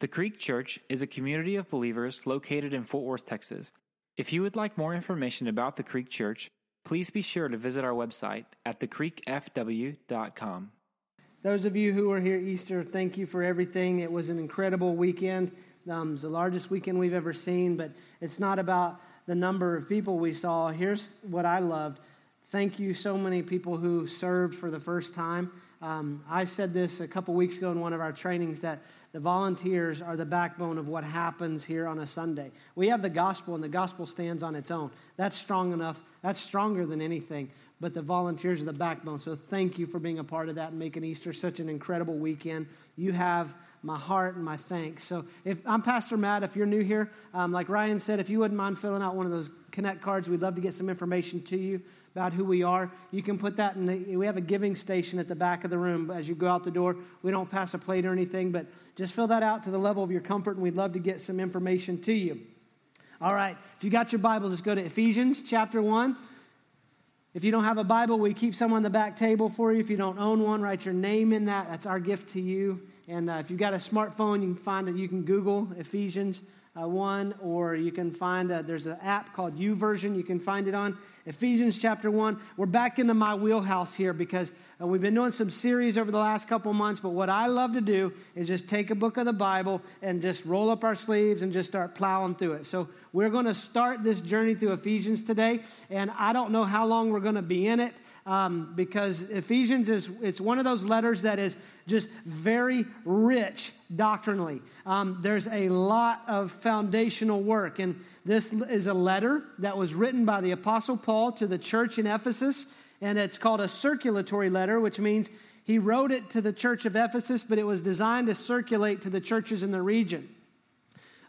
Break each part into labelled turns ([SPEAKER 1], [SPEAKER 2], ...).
[SPEAKER 1] The Creek Church is a community of believers located in Fort Worth, Texas. If you would like more information about the Creek Church, please be sure to visit our website at thecreekfw.com.
[SPEAKER 2] Those of you who are here Easter, thank you for everything. It was an incredible weekend. Um, it's the largest weekend we've ever seen, but it's not about the number of people we saw. Here's what I loved. Thank you, so many people who served for the first time. Um, I said this a couple weeks ago in one of our trainings that the volunteers are the backbone of what happens here on a Sunday. We have the gospel, and the gospel stands on its own. That's strong enough. That's stronger than anything. But the volunteers are the backbone. So thank you for being a part of that and making Easter such an incredible weekend. You have my heart and my thanks. So if I'm Pastor Matt, if you're new here, um, like Ryan said, if you wouldn't mind filling out one of those connect cards, we'd love to get some information to you about who we are. You can put that in the, we have a giving station at the back of the room as you go out the door. We don't pass a plate or anything, but just fill that out to the level of your comfort, and we'd love to get some information to you. All right, if you got your Bibles, let's go to Ephesians chapter 1. If you don't have a Bible, we keep some on the back table for you. If you don't own one, write your name in that. That's our gift to you. And uh, if you've got a smartphone, you can find it. You can Google Ephesians uh, 1, or you can find uh, there's an app called YouVersion. You can find it on Ephesians chapter 1. We're back into my wheelhouse here because uh, we've been doing some series over the last couple months. But what I love to do is just take a book of the Bible and just roll up our sleeves and just start plowing through it. So we're going to start this journey through Ephesians today. And I don't know how long we're going to be in it um, because Ephesians is it's one of those letters that is just very rich doctrinally. Um, there's a lot of foundational work, and this is a letter that was written by the Apostle Paul to the church in Ephesus, and it's called a circulatory letter, which means he wrote it to the church of Ephesus, but it was designed to circulate to the churches in the region.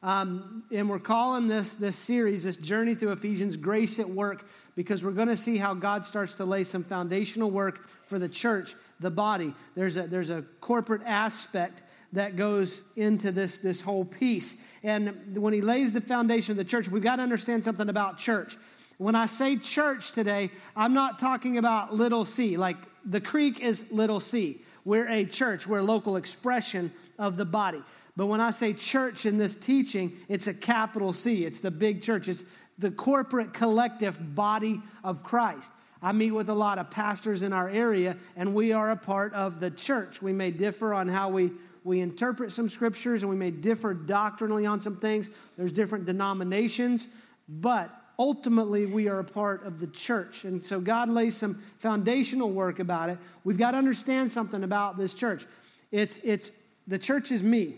[SPEAKER 2] Um, and we're calling this this series, this journey through Ephesians, Grace at Work because we're going to see how God starts to lay some foundational work for the church, the body. There's a, there's a corporate aspect that goes into this, this whole piece. And when he lays the foundation of the church, we've got to understand something about church. When I say church today, I'm not talking about little c, like the creek is little c. We're a church, we're a local expression of the body. But when I say church in this teaching, it's a capital C. It's the big church. It's the corporate collective body of Christ. I meet with a lot of pastors in our area, and we are a part of the church. We may differ on how we, we interpret some scriptures, and we may differ doctrinally on some things. There's different denominations, but ultimately we are a part of the church. And so God lays some foundational work about it. We've got to understand something about this church. It's, it's the church is me,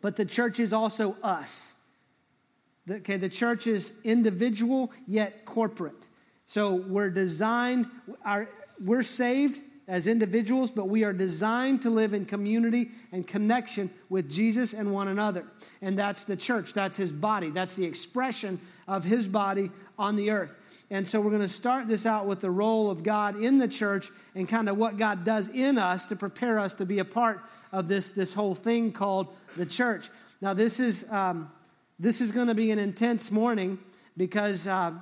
[SPEAKER 2] but the church is also us. Okay, the church is individual yet corporate. So we're designed, our, we're saved as individuals, but we are designed to live in community and connection with Jesus and one another. And that's the church, that's his body, that's the expression of his body on the earth. And so we're going to start this out with the role of God in the church and kind of what God does in us to prepare us to be a part of this, this whole thing called the church. Now, this is. Um, this is going to be an intense morning because uh,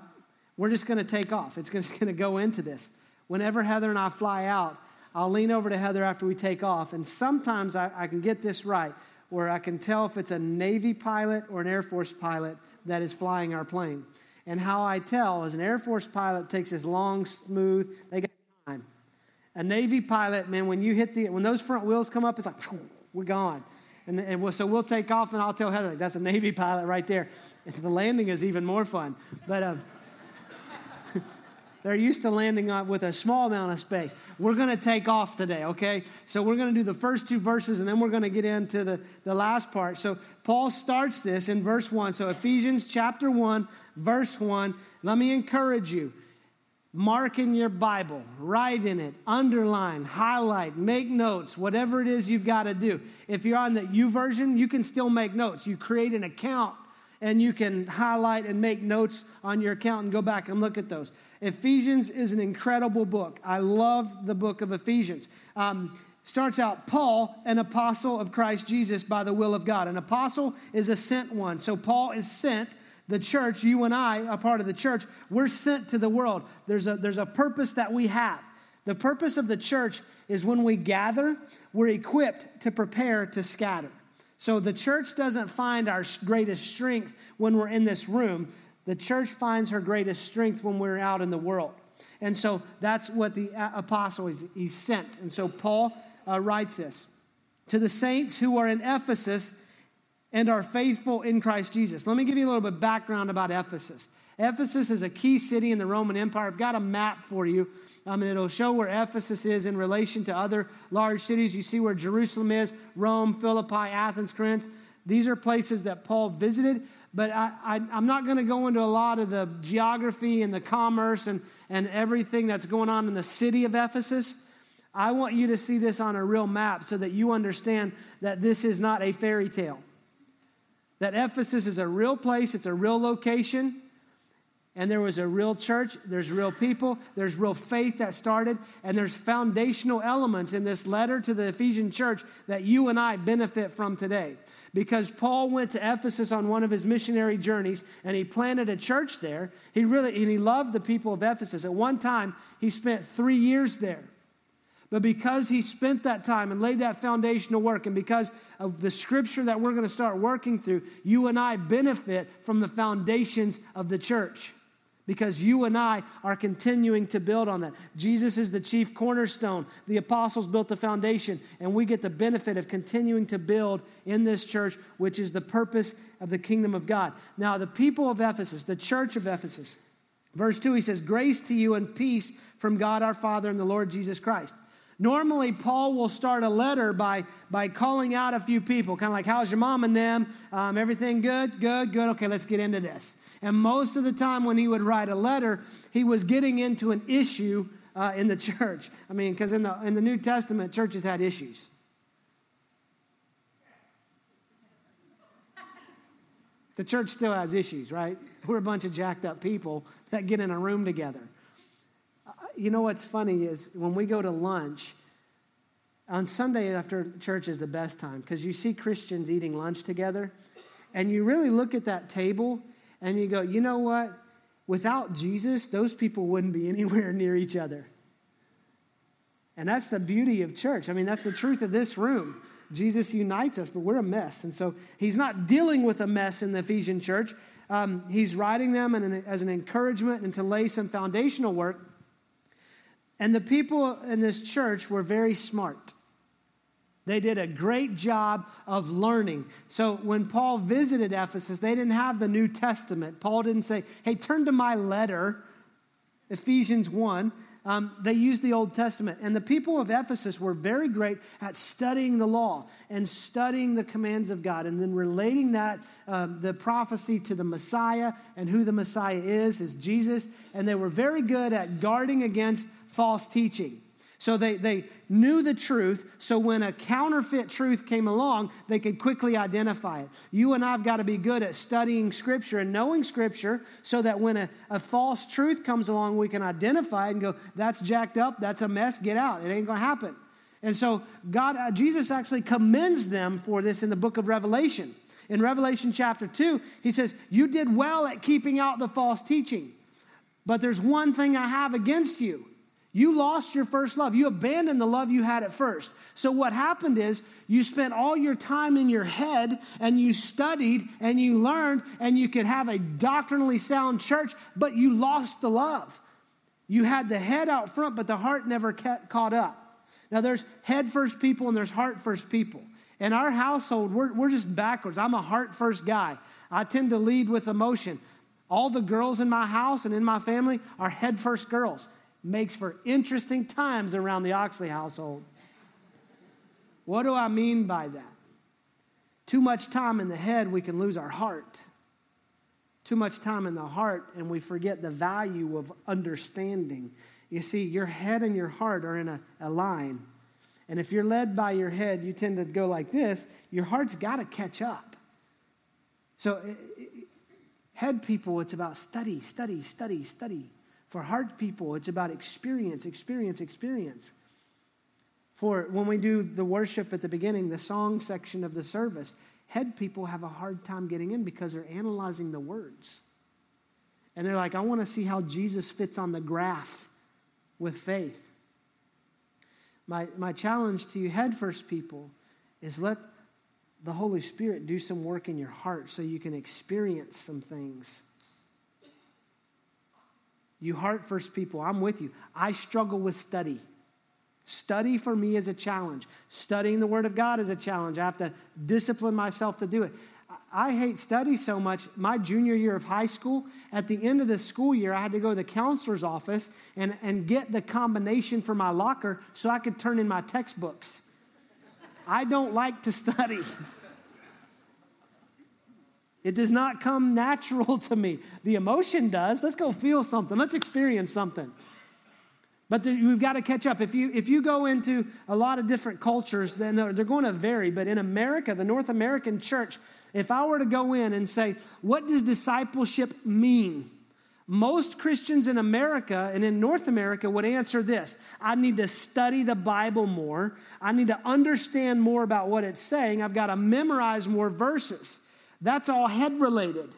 [SPEAKER 2] we're just going to take off. It's just going to go into this. Whenever Heather and I fly out, I'll lean over to Heather after we take off, and sometimes I, I can get this right, where I can tell if it's a Navy pilot or an Air Force pilot that is flying our plane. And how I tell is an Air Force pilot takes this long, smooth, they got time. A Navy pilot, man, when you hit the, when those front wheels come up, it's like, we're gone. And, and we'll, so we'll take off, and I'll tell Heather, that's a Navy pilot right there. the landing is even more fun. But uh, they're used to landing on, with a small amount of space. We're going to take off today, okay? So we're going to do the first two verses, and then we're going to get into the, the last part. So Paul starts this in verse 1. So Ephesians chapter 1, verse 1. Let me encourage you mark in your Bible, write in it, underline, highlight, make notes, whatever it is you've got to do. If you're on the YouVersion, you can still make notes. You create an account and you can highlight and make notes on your account and go back and look at those. Ephesians is an incredible book. I love the book of Ephesians. Um, starts out Paul, an apostle of Christ Jesus by the will of God. An apostle is a sent one. So Paul is sent the church, you and I, a part of the church, we're sent to the world. There's a, there's a purpose that we have. The purpose of the church is when we gather, we're equipped to prepare to scatter. So the church doesn't find our greatest strength when we're in this room. The church finds her greatest strength when we're out in the world. And so that's what the apostle is, he sent. And so Paul uh, writes this to the saints who are in Ephesus and are faithful in Christ Jesus. Let me give you a little bit of background about Ephesus. Ephesus is a key city in the Roman Empire. I've got a map for you. Um, and it'll show where Ephesus is in relation to other large cities. You see where Jerusalem is, Rome, Philippi, Athens, Corinth. These are places that Paul visited. But I, am not going to go into a lot of the geography and the commerce and, and everything that's going on in the city of Ephesus. I want you to see this on a real map so that you understand that this is not a fairy tale. That Ephesus is a real place, it's a real location, and there was a real church, there's real people, there's real faith that started, and there's foundational elements in this letter to the Ephesian church that you and I benefit from today. Because Paul went to Ephesus on one of his missionary journeys and he planted a church there. He really and he loved the people of Ephesus. At one time, he spent three years there. But because he spent that time and laid that foundational work, and because of the scripture that we're going to start working through, you and I benefit from the foundations of the church. Because you and I are continuing to build on that. Jesus is the chief cornerstone. The apostles built the foundation, and we get the benefit of continuing to build in this church, which is the purpose of the kingdom of God. Now, the people of Ephesus, the church of Ephesus, verse 2, he says, Grace to you and peace from God our Father and the Lord Jesus Christ. Normally, Paul will start a letter by, by calling out a few people, kind of like, How's your mom and them? Um, everything good? Good, good. Okay, let's get into this. And most of the time, when he would write a letter, he was getting into an issue uh, in the church. I mean, because in the, in the New Testament, churches had issues. The church still has issues, right? We're a bunch of jacked up people that get in a room together you know what's funny is when we go to lunch, on Sunday after church is the best time because you see Christians eating lunch together, and you really look at that table and you go, you know what? Without Jesus, those people wouldn't be anywhere near each other. And that's the beauty of church. I mean, that's the truth of this room. Jesus unites us, but we're a mess. And so he's not dealing with a mess in the Ephesian church. Um, he's writing them as an encouragement and to lay some foundational work and the people in this church were very smart. They did a great job of learning. So when Paul visited Ephesus, they didn't have the New Testament. Paul didn't say, hey, turn to my letter, Ephesians 1. Um, they used the Old Testament. And the people of Ephesus were very great at studying the law and studying the commands of God and then relating that, um, the prophecy to the Messiah and who the Messiah is, is Jesus. And they were very good at guarding against false teaching. So they, they knew the truth, so when a counterfeit truth came along, they could quickly identify it. You and I have got to be good at studying Scripture and knowing Scripture so that when a, a false truth comes along, we can identify it and go, that's jacked up, that's a mess, get out. It ain't going to happen. And so God, uh, Jesus actually commends them for this in the book of Revelation. In Revelation chapter 2, he says, You did well at keeping out the false teaching, but there's one thing I have against you you lost your first love. You abandoned the love you had at first. So, what happened is you spent all your time in your head and you studied and you learned and you could have a doctrinally sound church, but you lost the love. You had the head out front, but the heart never caught up. Now, there's head first people and there's heart first people. In our household, we're, we're just backwards. I'm a heart first guy. I tend to lead with emotion. All the girls in my house and in my family are head first girls makes for interesting times around the Oxley household. What do I mean by that? Too much time in the head, we can lose our heart. Too much time in the heart, and we forget the value of understanding. You see, your head and your heart are in a, a line. And if you're led by your head, you tend to go like this, your heart's got to catch up. So, eh, eh, head people, it's about study, study, study, study. For heart people, it's about experience, experience, experience. For when we do the worship at the beginning, the song section of the service, head people have a hard time getting in because they're analyzing the words. And they're like, I want to see how Jesus fits on the graph with faith. My, my challenge to you, head first people, is let the Holy Spirit do some work in your heart so you can experience some things. You heart first people, I'm with you. I struggle with study. Study for me is a challenge. Studying the Word of God is a challenge. I have to discipline myself to do it. I hate study so much. My junior year of high school, at the end of the school year, I had to go to the counselor's office and, and get the combination for my locker so I could turn in my textbooks. I don't like to study. It does not come natural to me. The emotion does. Let's go feel something. Let's experience something. But we've got to catch up. If you, if you go into a lot of different cultures, then they're going to vary. But in America, the North American church, if I were to go in and say, what does discipleship mean? Most Christians in America and in North America would answer this I need to study the Bible more. I need to understand more about what it's saying. I've got to memorize more verses. That's all head related.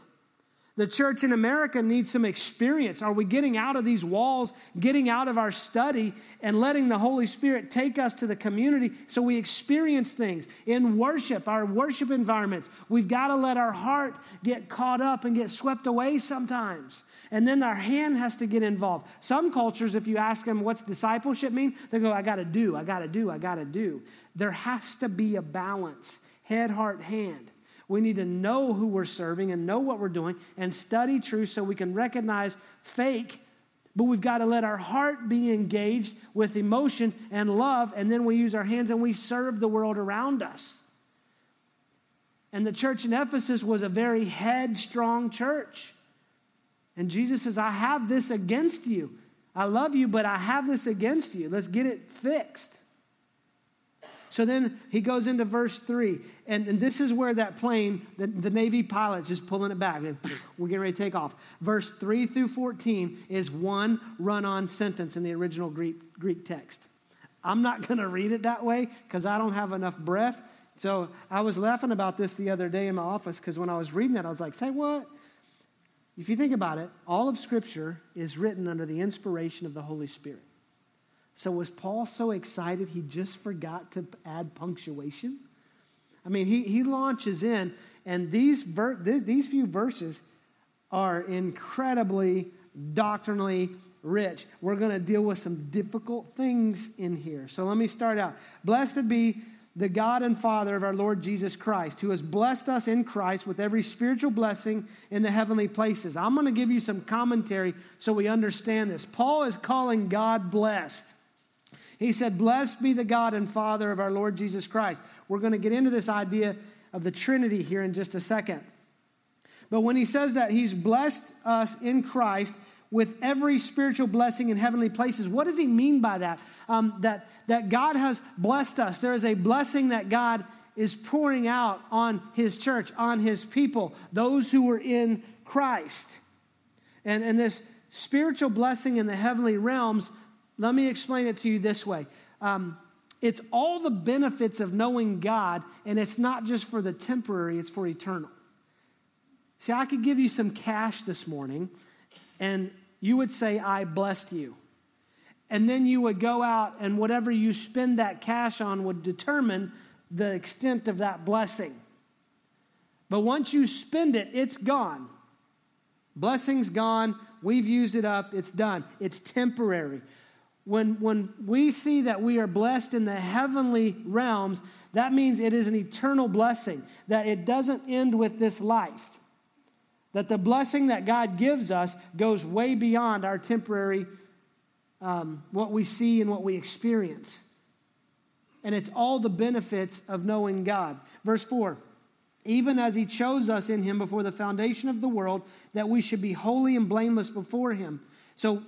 [SPEAKER 2] The church in America needs some experience. Are we getting out of these walls, getting out of our study, and letting the Holy Spirit take us to the community so we experience things in worship, our worship environments? We've got to let our heart get caught up and get swept away sometimes. And then our hand has to get involved. Some cultures, if you ask them what's discipleship mean, they go, I got to do, I got to do, I got to do. There has to be a balance head, heart, hand. We need to know who we're serving and know what we're doing and study truth so we can recognize fake. But we've got to let our heart be engaged with emotion and love, and then we use our hands and we serve the world around us. And the church in Ephesus was a very headstrong church. And Jesus says, I have this against you. I love you, but I have this against you. Let's get it fixed. So then he goes into verse 3, and, and this is where that plane, the, the Navy pilot's just pulling it back. We're getting ready to take off. Verse 3 through 14 is one run on sentence in the original Greek, Greek text. I'm not going to read it that way because I don't have enough breath. So I was laughing about this the other day in my office because when I was reading that, I was like, say what? If you think about it, all of Scripture is written under the inspiration of the Holy Spirit. So was Paul so excited he just forgot to add punctuation? I mean, he, he launches in, and these, ver- these few verses are incredibly doctrinally rich. We're going to deal with some difficult things in here. So let me start out. Blessed be the God and Father of our Lord Jesus Christ, who has blessed us in Christ with every spiritual blessing in the heavenly places. I'm going to give you some commentary so we understand this. Paul is calling God blessed. He said, Blessed be the God and Father of our Lord Jesus Christ. We're going to get into this idea of the Trinity here in just a second. But when he says that he's blessed us in Christ with every spiritual blessing in heavenly places, what does he mean by that? Um, that, that God has blessed us. There is a blessing that God is pouring out on his church, on his people, those who are in Christ. And, and this spiritual blessing in the heavenly realms let me explain it to you this way. Um, it's all the benefits of knowing God, and it's not just for the temporary, it's for eternal. See, I could give you some cash this morning, and you would say, I blessed you. And then you would go out, and whatever you spend that cash on would determine the extent of that blessing. But once you spend it, it's gone. Blessing's gone. We've used it up. It's done. It's temporary when, when we see that we are blessed in the heavenly realms, that means it is an eternal blessing, that it doesn't end with this life. That the blessing that God gives us goes way beyond our temporary, um, what we see and what we experience. And it's all the benefits of knowing God. Verse 4 Even as He chose us in Him before the foundation of the world, that we should be holy and blameless before Him. So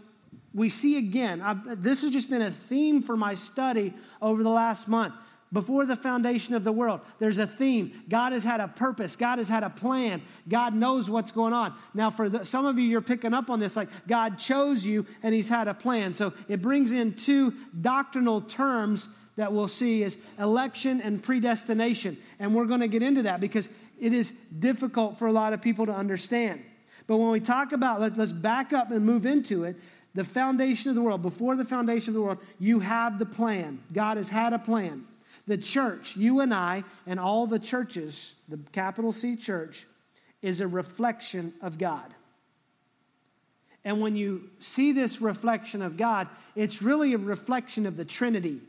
[SPEAKER 2] we see again, I've, this has just been a theme for my study over the last month. Before the foundation of the world, there's a theme. God has had a purpose. God has had a plan. God knows what's going on. Now, for the, some of you, you're picking up on this like God chose you and He's had a plan. So it brings in two doctrinal terms that we'll see is election and predestination. And we're going to get into that because it is difficult for a lot of people to understand. But when we talk about, let, us back up and move into it the foundation of the world, before the foundation of the world, you have the plan. God has had a plan. The church, you and I, and all the churches, the capital C church, is a reflection of God. And when you see this reflection of God, it's really a reflection of the Trinity.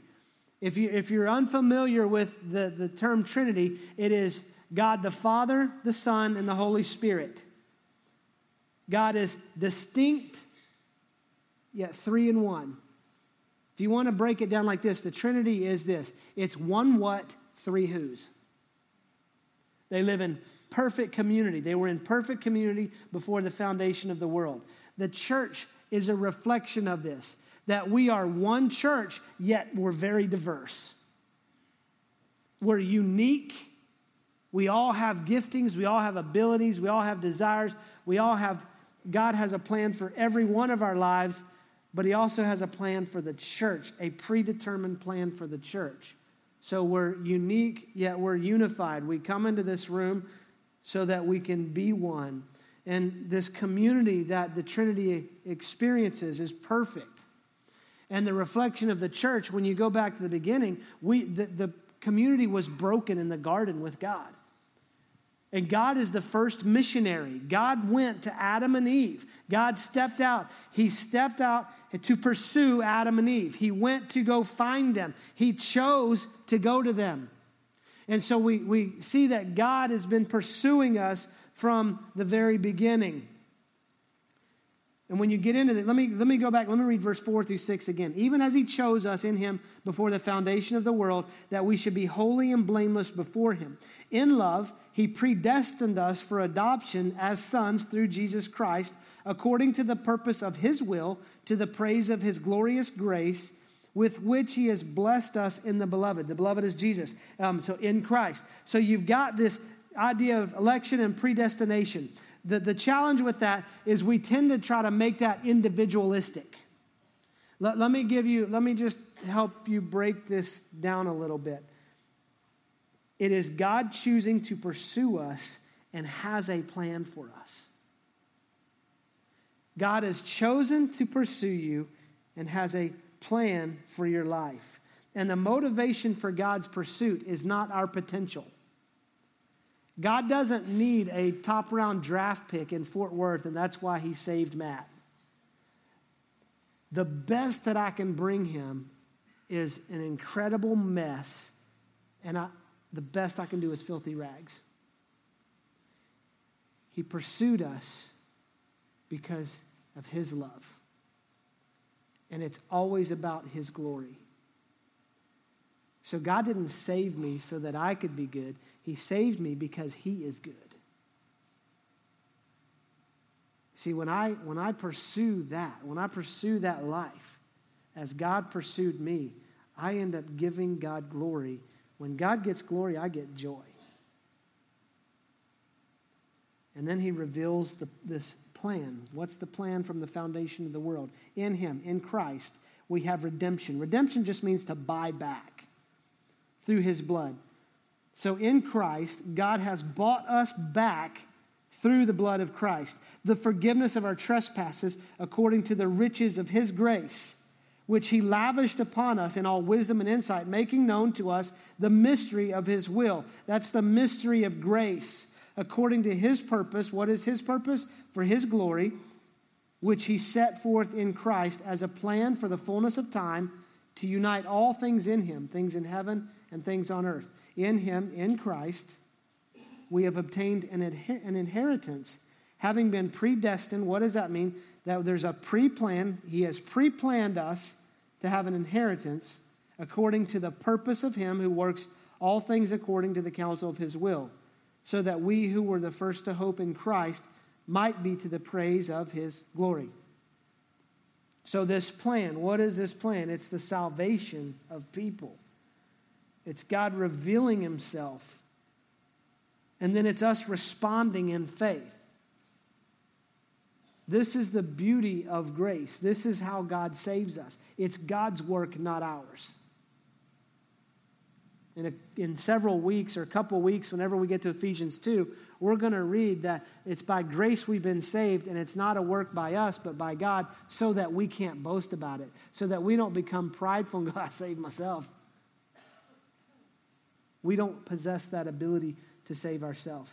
[SPEAKER 2] If, you, if you're unfamiliar with the, the term Trinity, it is God the Father, the Son, and the Holy Spirit. God is distinct, yet three in one. If you want to break it down like this, the Trinity is this it's one what, three who's. They live in perfect community. They were in perfect community before the foundation of the world. The church is a reflection of this that we are one church, yet we're very diverse. We're unique. We all have giftings. We all have abilities. We all have desires. We all have, God has a plan for every one of our lives, but He also has a plan for the church, a predetermined plan for the church. So we're unique, yet we're unified. We come into this room so that we can be one. And this community that the Trinity experiences is perfect. And the reflection of the church, when you go back to the beginning, we, the, the community was broken in the garden with God. And God is the first missionary. God went to Adam and Eve. God stepped out. He stepped out to pursue Adam and Eve. He went to go find them. He chose to go to them. And so we, we see that God has been pursuing us from the very beginning. And when you get into it, let me, let me go back. Let me read verse 4 through 6 again. Even as he chose us in him before the foundation of the world, that we should be holy and blameless before him. In love, he predestined us for adoption as sons through Jesus Christ, according to the purpose of his will, to the praise of his glorious grace, with which he has blessed us in the beloved. The beloved is Jesus. Um, so in Christ. So you've got this idea of election and predestination. The, the challenge with that is we tend to try to make that individualistic. Let, let me give you, let me just help you break this down a little bit. It is God choosing to pursue us and has a plan for us. God has chosen to pursue you and has a plan for your life. And the motivation for God's pursuit is not our potential. God doesn't need a top round draft pick in Fort Worth, and that's why he saved Matt. The best that I can bring him is an incredible mess, and I, the best I can do is filthy rags. He pursued us because of his love. And it's always about his glory. So God didn't save me so that I could be good. He saved me because He is good. See, when I, when I pursue that, when I pursue that life, as God pursued me, I end up giving God glory. When God gets glory, I get joy. And then he reveals the, this plan. What's the plan from the foundation of the world? In him, in Christ, we have redemption. Redemption just means to buy back through his blood. So in Christ, God has bought us back through the blood of Christ, the forgiveness of our trespasses according to the riches of his grace, which he lavished upon us in all wisdom and insight, making known to us the mystery of his will. That's the mystery of grace, according to his purpose. What is his purpose? For his glory, which he set forth in Christ as a plan for the fullness of time to unite all things in him, things in heaven and things on earth in him, in Christ, we have obtained an, an inheritance. Having been predestined, what does that mean? That there's a pre plan. He has pre planned us to have an inheritance according to the purpose of Him who works all things according to the counsel of His will, so that we who were the first to hope in Christ might be to the praise of His glory. So, this plan, what is this plan? It's the salvation of people. It's God revealing himself. And then it's us responding in faith. This is the beauty of grace. This is how God saves us. It's God's work, not ours. In, a, in several weeks or a couple weeks, whenever we get to Ephesians 2, we're going to read that it's by grace we've been saved, and it's not a work by us, but by God, so that we can't boast about it, so that we don't become prideful and go, I saved myself. We don't possess that ability to save ourselves.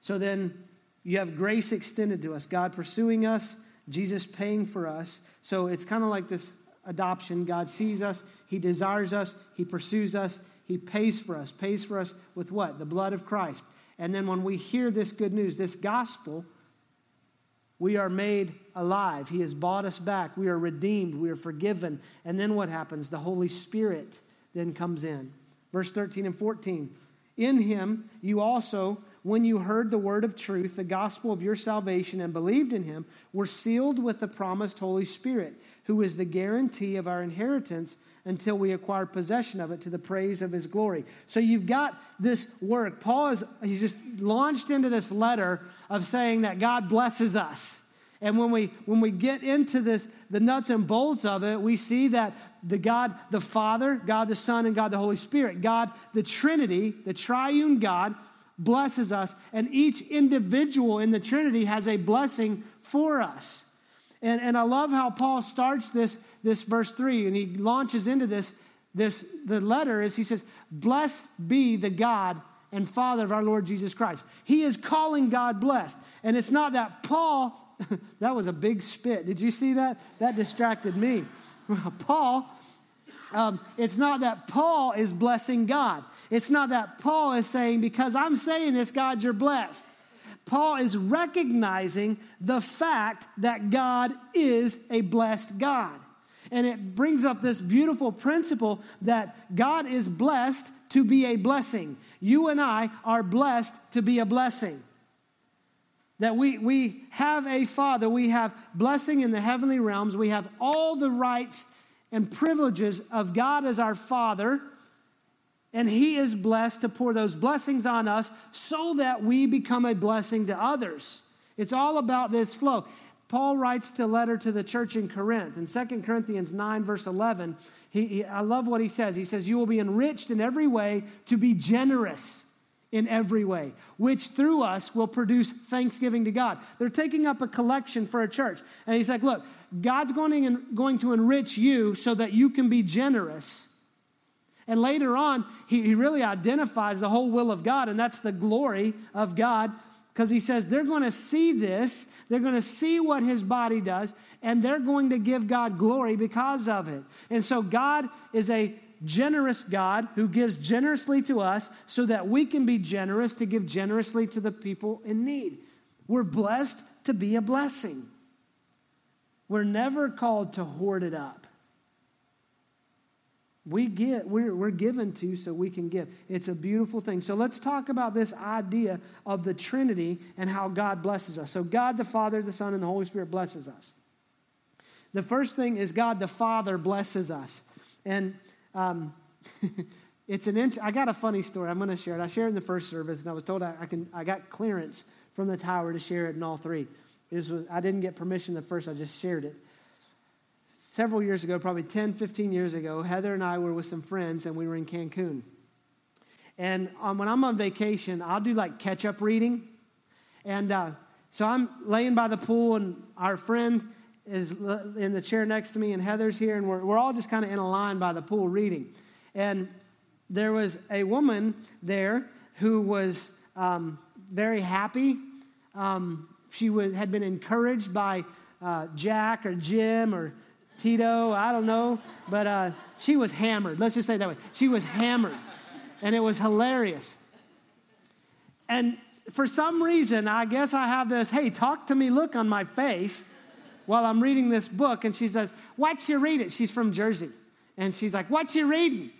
[SPEAKER 2] So then you have grace extended to us, God pursuing us, Jesus paying for us. So it's kind of like this adoption. God sees us, He desires us, He pursues us, He pays for us. Pays for us with what? The blood of Christ. And then when we hear this good news, this gospel, we are made alive. He has bought us back. We are redeemed. We are forgiven. And then what happens? The Holy Spirit then comes in. Verse 13 and 14. In him you also when you heard the word of truth, the gospel of your salvation, and believed in him, were sealed with the promised Holy Spirit, who is the guarantee of our inheritance until we acquire possession of it to the praise of his glory. So you've got this work. Paul is he's just launched into this letter of saying that God blesses us. And when we when we get into this the nuts and bolts of it, we see that the God the Father, God the Son and God the Holy Spirit, God the Trinity, the triune God blesses us, and each individual in the Trinity has a blessing for us. And, and I love how Paul starts this, this verse 3, and he launches into this, this the letter is he says, Blessed be the God and Father of our Lord Jesus Christ. He is calling God blessed. And it's not that Paul, that was a big spit. Did you see that? That distracted me. Paul, um, it's not that Paul is blessing God. It's not that Paul is saying, because I'm saying this, God, you're blessed. Paul is recognizing the fact that God is a blessed God. And it brings up this beautiful principle that God is blessed to be a blessing. You and I are blessed to be a blessing. That we, we have a Father, we have blessing in the heavenly realms, we have all the rights and privileges of God as our Father and He is blessed to pour those blessings on us so that we become a blessing to others. It's all about this flow. Paul writes a letter to the church in Corinth. In 2 Corinthians 9, verse 11, he, he, I love what he says. He says, You will be enriched in every way to be generous in every way, which through us will produce thanksgiving to God. They're taking up a collection for a church. And he's like, Look, God's going to, going to enrich you so that you can be generous and later on, he, he really identifies the whole will of God, and that's the glory of God, because he says they're going to see this, they're going to see what his body does, and they're going to give God glory because of it. And so, God is a generous God who gives generously to us so that we can be generous to give generously to the people in need. We're blessed to be a blessing. We're never called to hoard it up. We get, we're, we're given to so we can give. It's a beautiful thing. So let's talk about this idea of the Trinity and how God blesses us. So God the Father, the Son, and the Holy Spirit blesses us. The first thing is God the Father blesses us. And um, it's an int- I got a funny story. I'm going to share it. I shared in the first service, and I was told I, I, can, I got clearance from the tower to share it in all three. It was, I didn't get permission the first, I just shared it several years ago, probably 10, 15 years ago, Heather and I were with some friends and we were in Cancun. And um, when I'm on vacation, I'll do like catch up reading. And uh, so I'm laying by the pool, and our friend is in the chair next to me, and Heather's here, and we're, we're all just kind of in a line by the pool reading. And there was a woman there who was um, very happy. Um, she was, had been encouraged by uh, Jack or Jim or Tito, I don't know. But uh, she was hammered. Let's just say that way. She was hammered. And it was hilarious. And for some reason, I guess I have this, hey, talk to me look on my face while I'm reading this book. And she says, What you reading? She's from Jersey. And she's like, What you reading?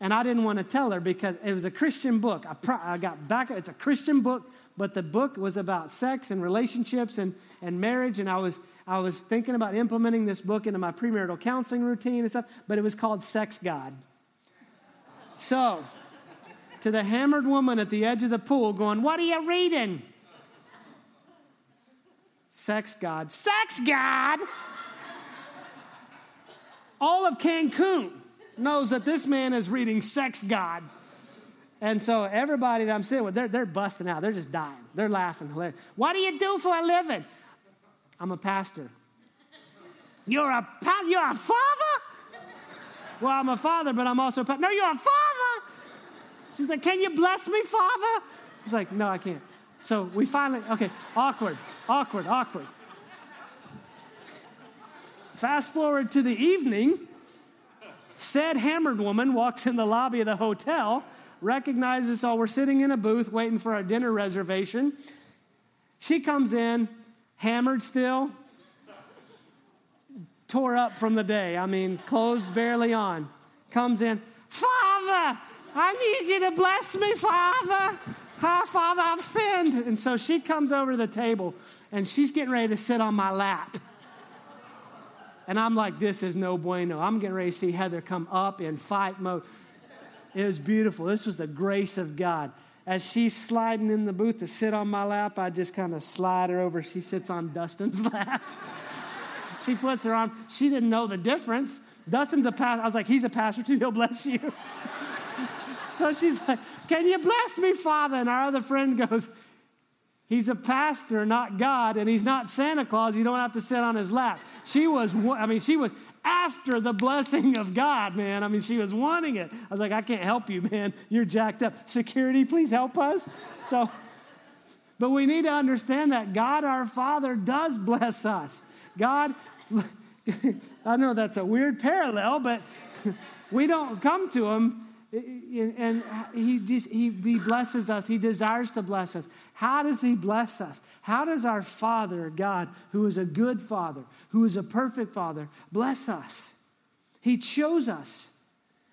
[SPEAKER 2] And I didn't want to tell her because it was a Christian book. I, pro- I got back, it's a Christian book, but the book was about sex and relationships and, and marriage. And I was, I was thinking about implementing this book into my premarital counseling routine and stuff, but it was called Sex God. So, to the hammered woman at the edge of the pool going, What are you reading? Sex God. Sex God! All of Cancun knows that this man is reading Sex God. And so everybody that I'm sitting with, they're, they're busting out. They're just dying. They're laughing. Hilarious. What do you do for a living? I'm a pastor. You're a pa- you're a father? Well, I'm a father, but I'm also a pastor. No, you're a father. She's like, Can you bless me, father? He's like, No, I can't. So we finally, okay, awkward, awkward, awkward. Fast forward to the evening, said hammered woman walks in the lobby of the hotel, recognizes all, we're sitting in a booth waiting for our dinner reservation. She comes in, hammered still, tore up from the day. I mean, clothes barely on. Comes in, Father, I need you to bless me, Father. Hi, Father, I've sinned. And so she comes over to the table and she's getting ready to sit on my lap. And I'm like, this is no bueno. I'm getting ready to see Heather come up in fight mode. It was beautiful. This was the grace of God. As she's sliding in the booth to sit on my lap, I just kind of slide her over. She sits on Dustin's lap. she puts her arm. She didn't know the difference. Dustin's a pastor. I was like, he's a pastor too. He'll bless you. so she's like, can you bless me, Father? And our other friend goes, He's a pastor, not God, and he's not Santa Claus. You don't have to sit on his lap. She was, I mean, she was after the blessing of God, man. I mean, she was wanting it. I was like, I can't help you, man. You're jacked up. Security, please help us. So, but we need to understand that God our Father does bless us. God, I know that's a weird parallel, but we don't come to Him and he, just, he, he blesses us. He desires to bless us. How does he bless us? How does our Father, God, who is a good Father, who is a perfect Father, bless us? He chose us.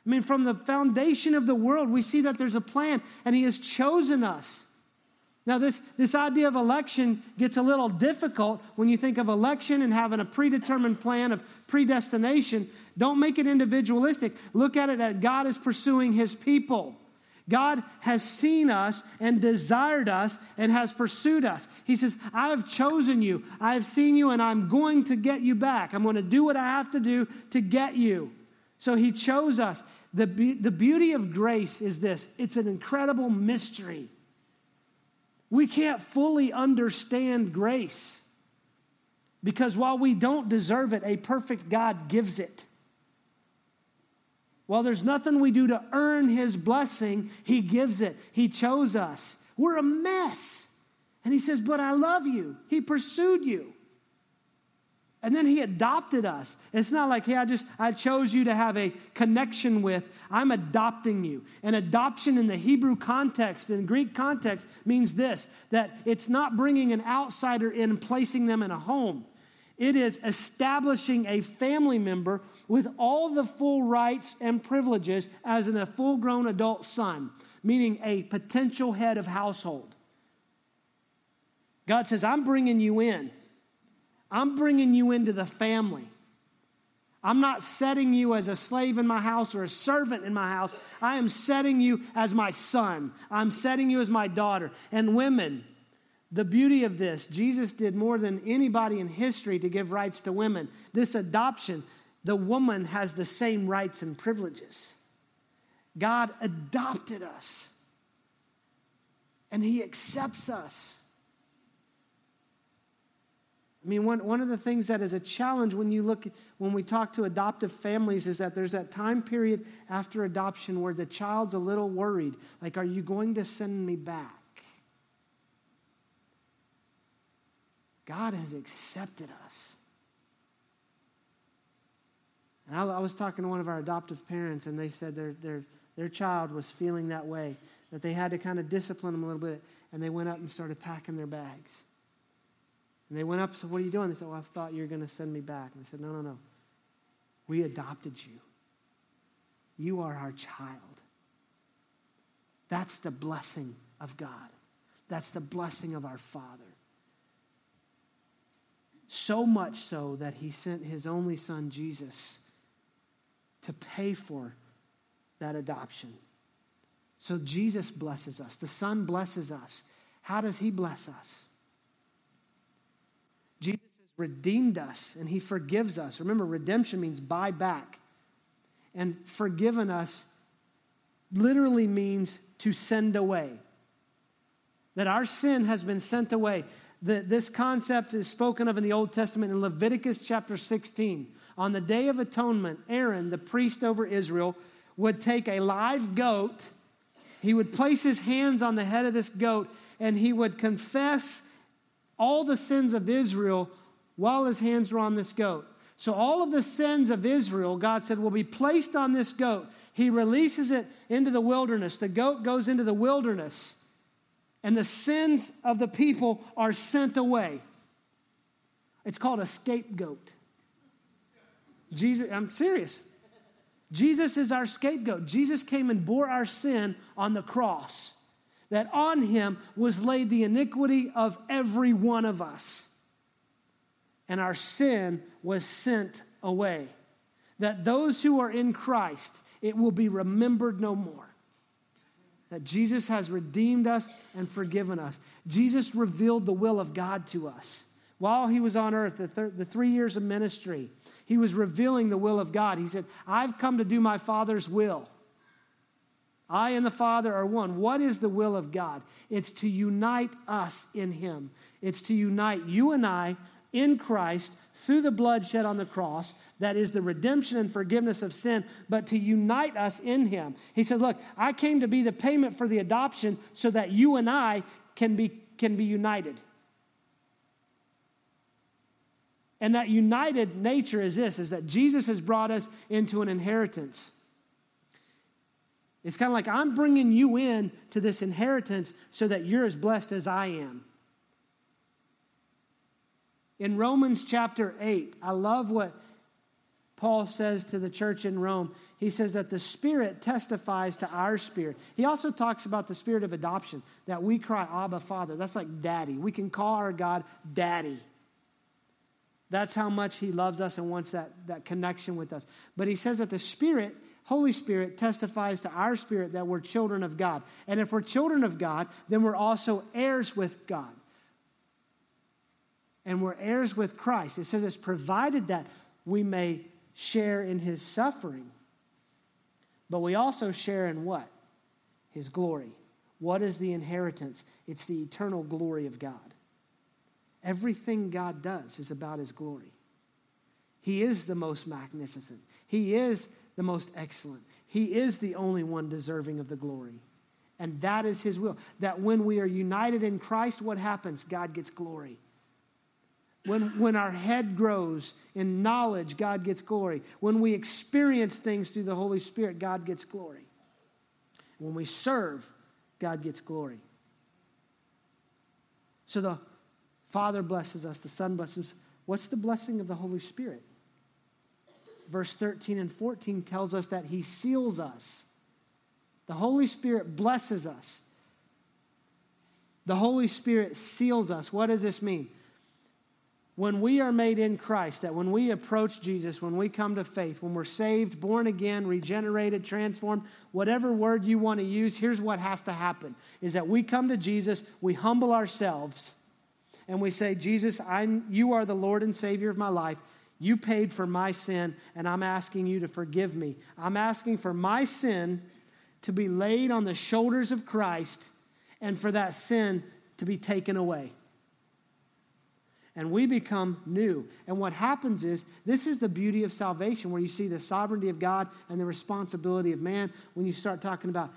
[SPEAKER 2] I mean, from the foundation of the world, we see that there's a plan, and he has chosen us. Now, this, this idea of election gets a little difficult when you think of election and having a predetermined plan of predestination. Don't make it individualistic. Look at it that God is pursuing his people. God has seen us and desired us and has pursued us. He says, I have chosen you, I have seen you, and I'm going to get you back. I'm going to do what I have to do to get you. So he chose us. The, be- the beauty of grace is this it's an incredible mystery. We can't fully understand grace because while we don't deserve it, a perfect God gives it. While there's nothing we do to earn his blessing, he gives it. He chose us. We're a mess. And he says, But I love you. He pursued you. And then he adopted us. It's not like, hey, I just I chose you to have a connection with. I'm adopting you. And adoption in the Hebrew context, in Greek context, means this that it's not bringing an outsider in and placing them in a home. It is establishing a family member with all the full rights and privileges as in a full grown adult son, meaning a potential head of household. God says, I'm bringing you in. I'm bringing you into the family. I'm not setting you as a slave in my house or a servant in my house. I am setting you as my son. I'm setting you as my daughter. And women, the beauty of this, Jesus did more than anybody in history to give rights to women. This adoption, the woman has the same rights and privileges. God adopted us, and He accepts us. I mean, one, one of the things that is a challenge when you look, when we talk to adoptive families, is that there's that time period after adoption where the child's a little worried. Like, are you going to send me back? God has accepted us. And I, I was talking to one of our adoptive parents, and they said their, their, their child was feeling that way, that they had to kind of discipline them a little bit, and they went up and started packing their bags. And they went up and said, What are you doing? They said, Well, I thought you were going to send me back. And I said, No, no, no. We adopted you. You are our child. That's the blessing of God. That's the blessing of our Father. So much so that he sent his only son, Jesus, to pay for that adoption. So Jesus blesses us. The Son blesses us. How does he bless us? Jesus has redeemed us and he forgives us. Remember, redemption means buy back. And forgiven us literally means to send away. That our sin has been sent away. The, this concept is spoken of in the Old Testament in Leviticus chapter 16. On the Day of Atonement, Aaron, the priest over Israel, would take a live goat. He would place his hands on the head of this goat and he would confess all the sins of Israel while his hands were on this goat. So, all of the sins of Israel, God said, will be placed on this goat. He releases it into the wilderness. The goat goes into the wilderness, and the sins of the people are sent away. It's called a scapegoat. Jesus, I'm serious. Jesus is our scapegoat. Jesus came and bore our sin on the cross. That on him was laid the iniquity of every one of us. And our sin was sent away. That those who are in Christ, it will be remembered no more. That Jesus has redeemed us and forgiven us. Jesus revealed the will of God to us. While he was on earth, the, thir- the three years of ministry, he was revealing the will of God. He said, I've come to do my Father's will. I and the Father are one. What is the will of God? It's to unite us in Him. It's to unite you and I in Christ through the blood shed on the cross. That is the redemption and forgiveness of sin, but to unite us in Him. He said, Look, I came to be the payment for the adoption so that you and I can be, can be united. And that united nature is this is that Jesus has brought us into an inheritance. It's kind of like I'm bringing you in to this inheritance so that you're as blessed as I am. In Romans chapter 8, I love what Paul says to the church in Rome. He says that the Spirit testifies to our spirit. He also talks about the spirit of adoption, that we cry, Abba, Father. That's like daddy. We can call our God daddy. That's how much he loves us and wants that, that connection with us. But he says that the Spirit, Holy Spirit, testifies to our spirit that we're children of God. And if we're children of God, then we're also heirs with God. And we're heirs with Christ. It says it's provided that we may share in his suffering. But we also share in what? His glory. What is the inheritance? It's the eternal glory of God. Everything God does is about his glory. He is the most magnificent. He is the most excellent. He is the only one deserving of the glory. And that is his will. That when we are united in Christ, what happens? God gets glory. When, when our head grows in knowledge, God gets glory. When we experience things through the Holy Spirit, God gets glory. When we serve, God gets glory. So the Father blesses us, the Son blesses. What's the blessing of the Holy Spirit? Verse 13 and 14 tells us that He seals us. The Holy Spirit blesses us. The Holy Spirit seals us. What does this mean? When we are made in Christ, that when we approach Jesus, when we come to faith, when we're saved, born again, regenerated, transformed, whatever word you want to use, here's what has to happen is that we come to Jesus, we humble ourselves, and we say, Jesus, I, you are the Lord and Savior of my life. You paid for my sin, and I'm asking you to forgive me. I'm asking for my sin to be laid on the shoulders of Christ and for that sin to be taken away. And we become new. And what happens is, this is the beauty of salvation, where you see the sovereignty of God and the responsibility of man. When you start talking about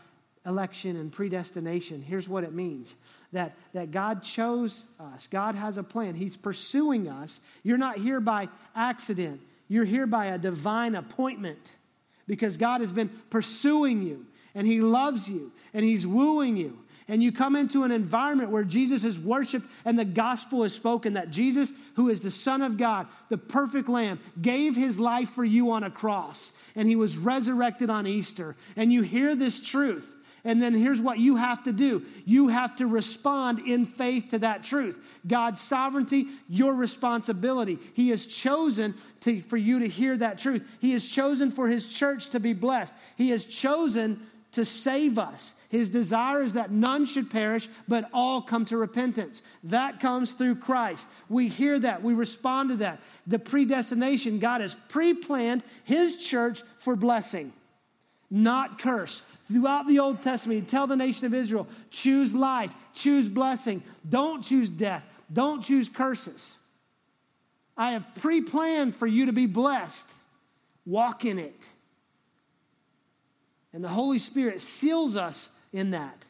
[SPEAKER 2] election and predestination, here's what it means that, that God chose us. God has a plan. He's pursuing us. You're not here by accident, you're here by a divine appointment because God has been pursuing you and He loves you and He's wooing you. And you come into an environment where Jesus is worshiped and the gospel is spoken that Jesus, who is the Son of God, the perfect Lamb, gave his life for you on a cross and he was resurrected on Easter. And you hear this truth and then here's what you have to do you have to respond in faith to that truth. God's sovereignty, your responsibility. He has chosen to, for you to hear that truth. He has chosen for His church to be blessed. He has chosen to save us. His desire is that none should perish, but all come to repentance. That comes through Christ. We hear that, we respond to that. The predestination, God has pre planned His church for blessing, not curse. Throughout the Old Testament, tell the nation of Israel choose life, choose blessing, don't choose death, don't choose curses. I have pre planned for you to be blessed. Walk in it. And the Holy Spirit seals us in that.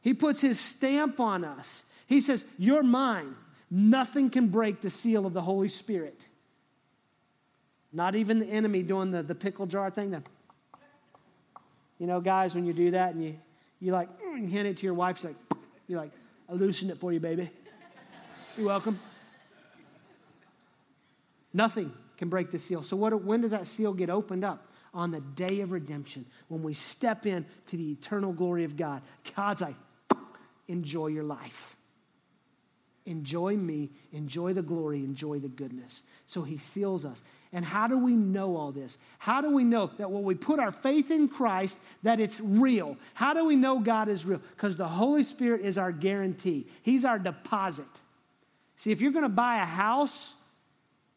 [SPEAKER 2] He puts his stamp on us. He says, You're mine. Nothing can break the seal of the Holy Spirit. Not even the enemy doing the, the pickle jar thing. That, you know, guys, when you do that and you, you like mm, you hand it to your wife, she's like, you're like, I loosened it for you, baby. You're welcome. Nothing can break the seal. So, what, when does that seal get opened up? On the day of redemption, when we step in to the eternal glory of God. God's like, enjoy your life. Enjoy me, enjoy the glory, enjoy the goodness. So he seals us. And how do we know all this? How do we know that when we put our faith in Christ that it's real? How do we know God is real? Because the Holy Spirit is our guarantee. He's our deposit. See, if you're going to buy a house,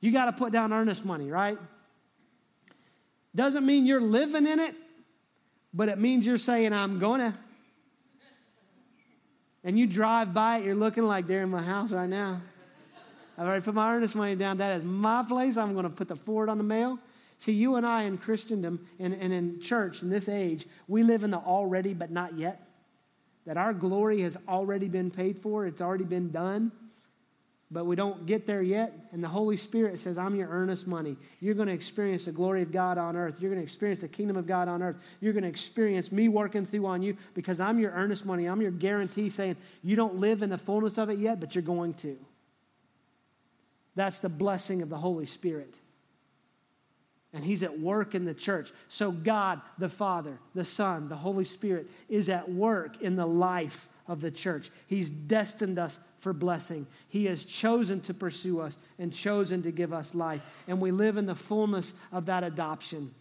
[SPEAKER 2] you got to put down earnest money, right? Doesn't mean you're living in it, but it means you're saying, I'm going to. And you drive by it, you're looking like they're in my house right now. I've already put my earnest money down. That is my place. I'm going to put the forward on the mail. See, you and I in Christendom and, and in church in this age, we live in the already but not yet. That our glory has already been paid for, it's already been done but we don't get there yet. And the Holy Spirit says, I'm your earnest money. You're going to experience the glory of God on earth. You're going to experience the kingdom of God on earth. You're going to experience me working through on you because I'm your earnest money. I'm your guarantee saying you don't live in the fullness of it yet, but you're going to. That's the blessing of the Holy Spirit. And He's at work in the church. So, God, the Father, the Son, the Holy Spirit is at work in the life of the church. He's destined us for blessing. He has chosen to pursue us and chosen to give us life. And we live in the fullness of that adoption.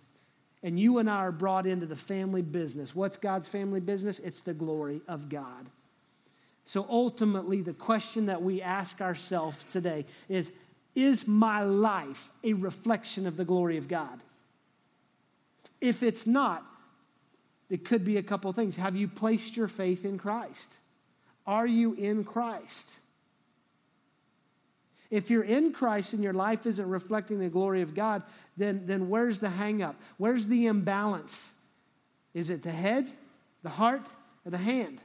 [SPEAKER 2] And you and I are brought into the family business. What's God's family business? It's the glory of God. So ultimately, the question that we ask ourselves today is Is my life a reflection of the glory of God? If it's not, it could be a couple things. Have you placed your faith in Christ? Are you in Christ? If you're in Christ and your life isn't reflecting the glory of God, then, then where's the hangup? Where's the imbalance? Is it the head, the heart, or the hand?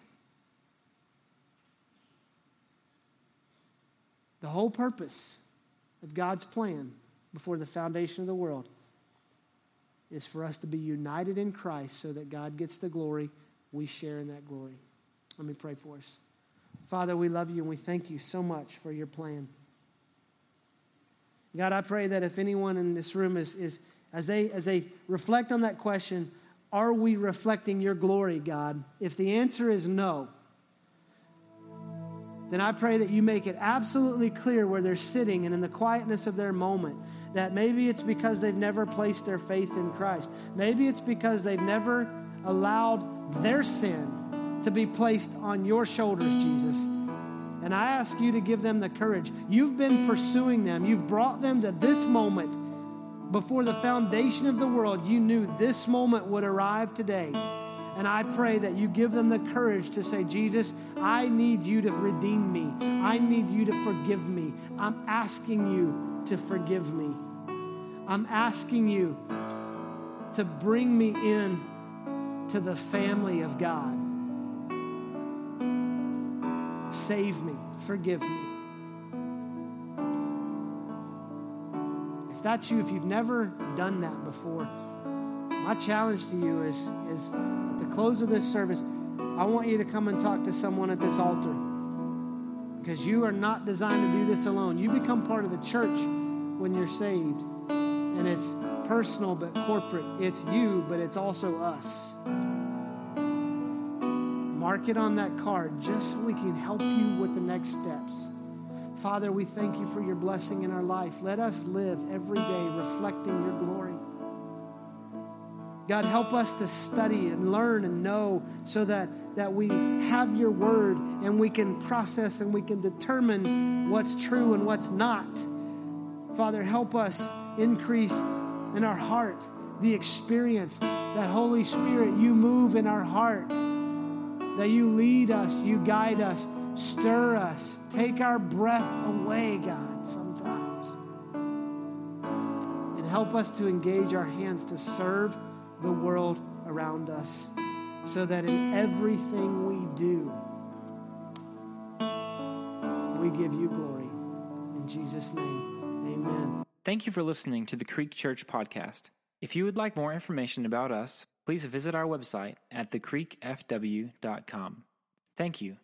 [SPEAKER 2] The whole purpose of God's plan before the foundation of the world is for us to be united in Christ so that God gets the glory, we share in that glory. Let me pray for us. Father, we love you and we thank you so much for your plan. God, I pray that if anyone in this room is, is as they as they reflect on that question, are we reflecting your glory, God? If the answer is no, then I pray that you make it absolutely clear where they're sitting and in the quietness of their moment that maybe it's because they've never placed their faith in Christ. Maybe it's because they've never allowed their sin to be placed on your shoulders, Jesus. And I ask you to give them the courage. You've been pursuing them, you've brought them to this moment. Before the foundation of the world, you knew this moment would arrive today. And I pray that you give them the courage to say, Jesus, I need you to redeem me. I need you to forgive me. I'm asking you to forgive me. I'm asking you to bring me in to the family of God. Save me, forgive me. If that's you, if you've never done that before, my challenge to you is, is at the close of this service, I want you to come and talk to someone at this altar because you are not designed to do this alone. You become part of the church when you're saved. And it's personal but corporate. It's you, but it's also us. Mark it on that card just so we can help you with the next steps. Father, we thank you for your blessing in our life. Let us live every day reflecting your glory. God, help us to study and learn and know so that, that we have your word and we can process and we can determine what's true and what's not. Father, help us increase in our heart the experience that Holy Spirit, you move in our heart, that you lead us, you guide us, stir us, take our breath away, God, sometimes. And help us to engage our hands to serve the world around us so that in everything we do, we give you glory. In Jesus' name, amen.
[SPEAKER 1] Thank you for listening to the Creek Church podcast. If you would like more information about us, please visit our website at thecreekfw.com. Thank you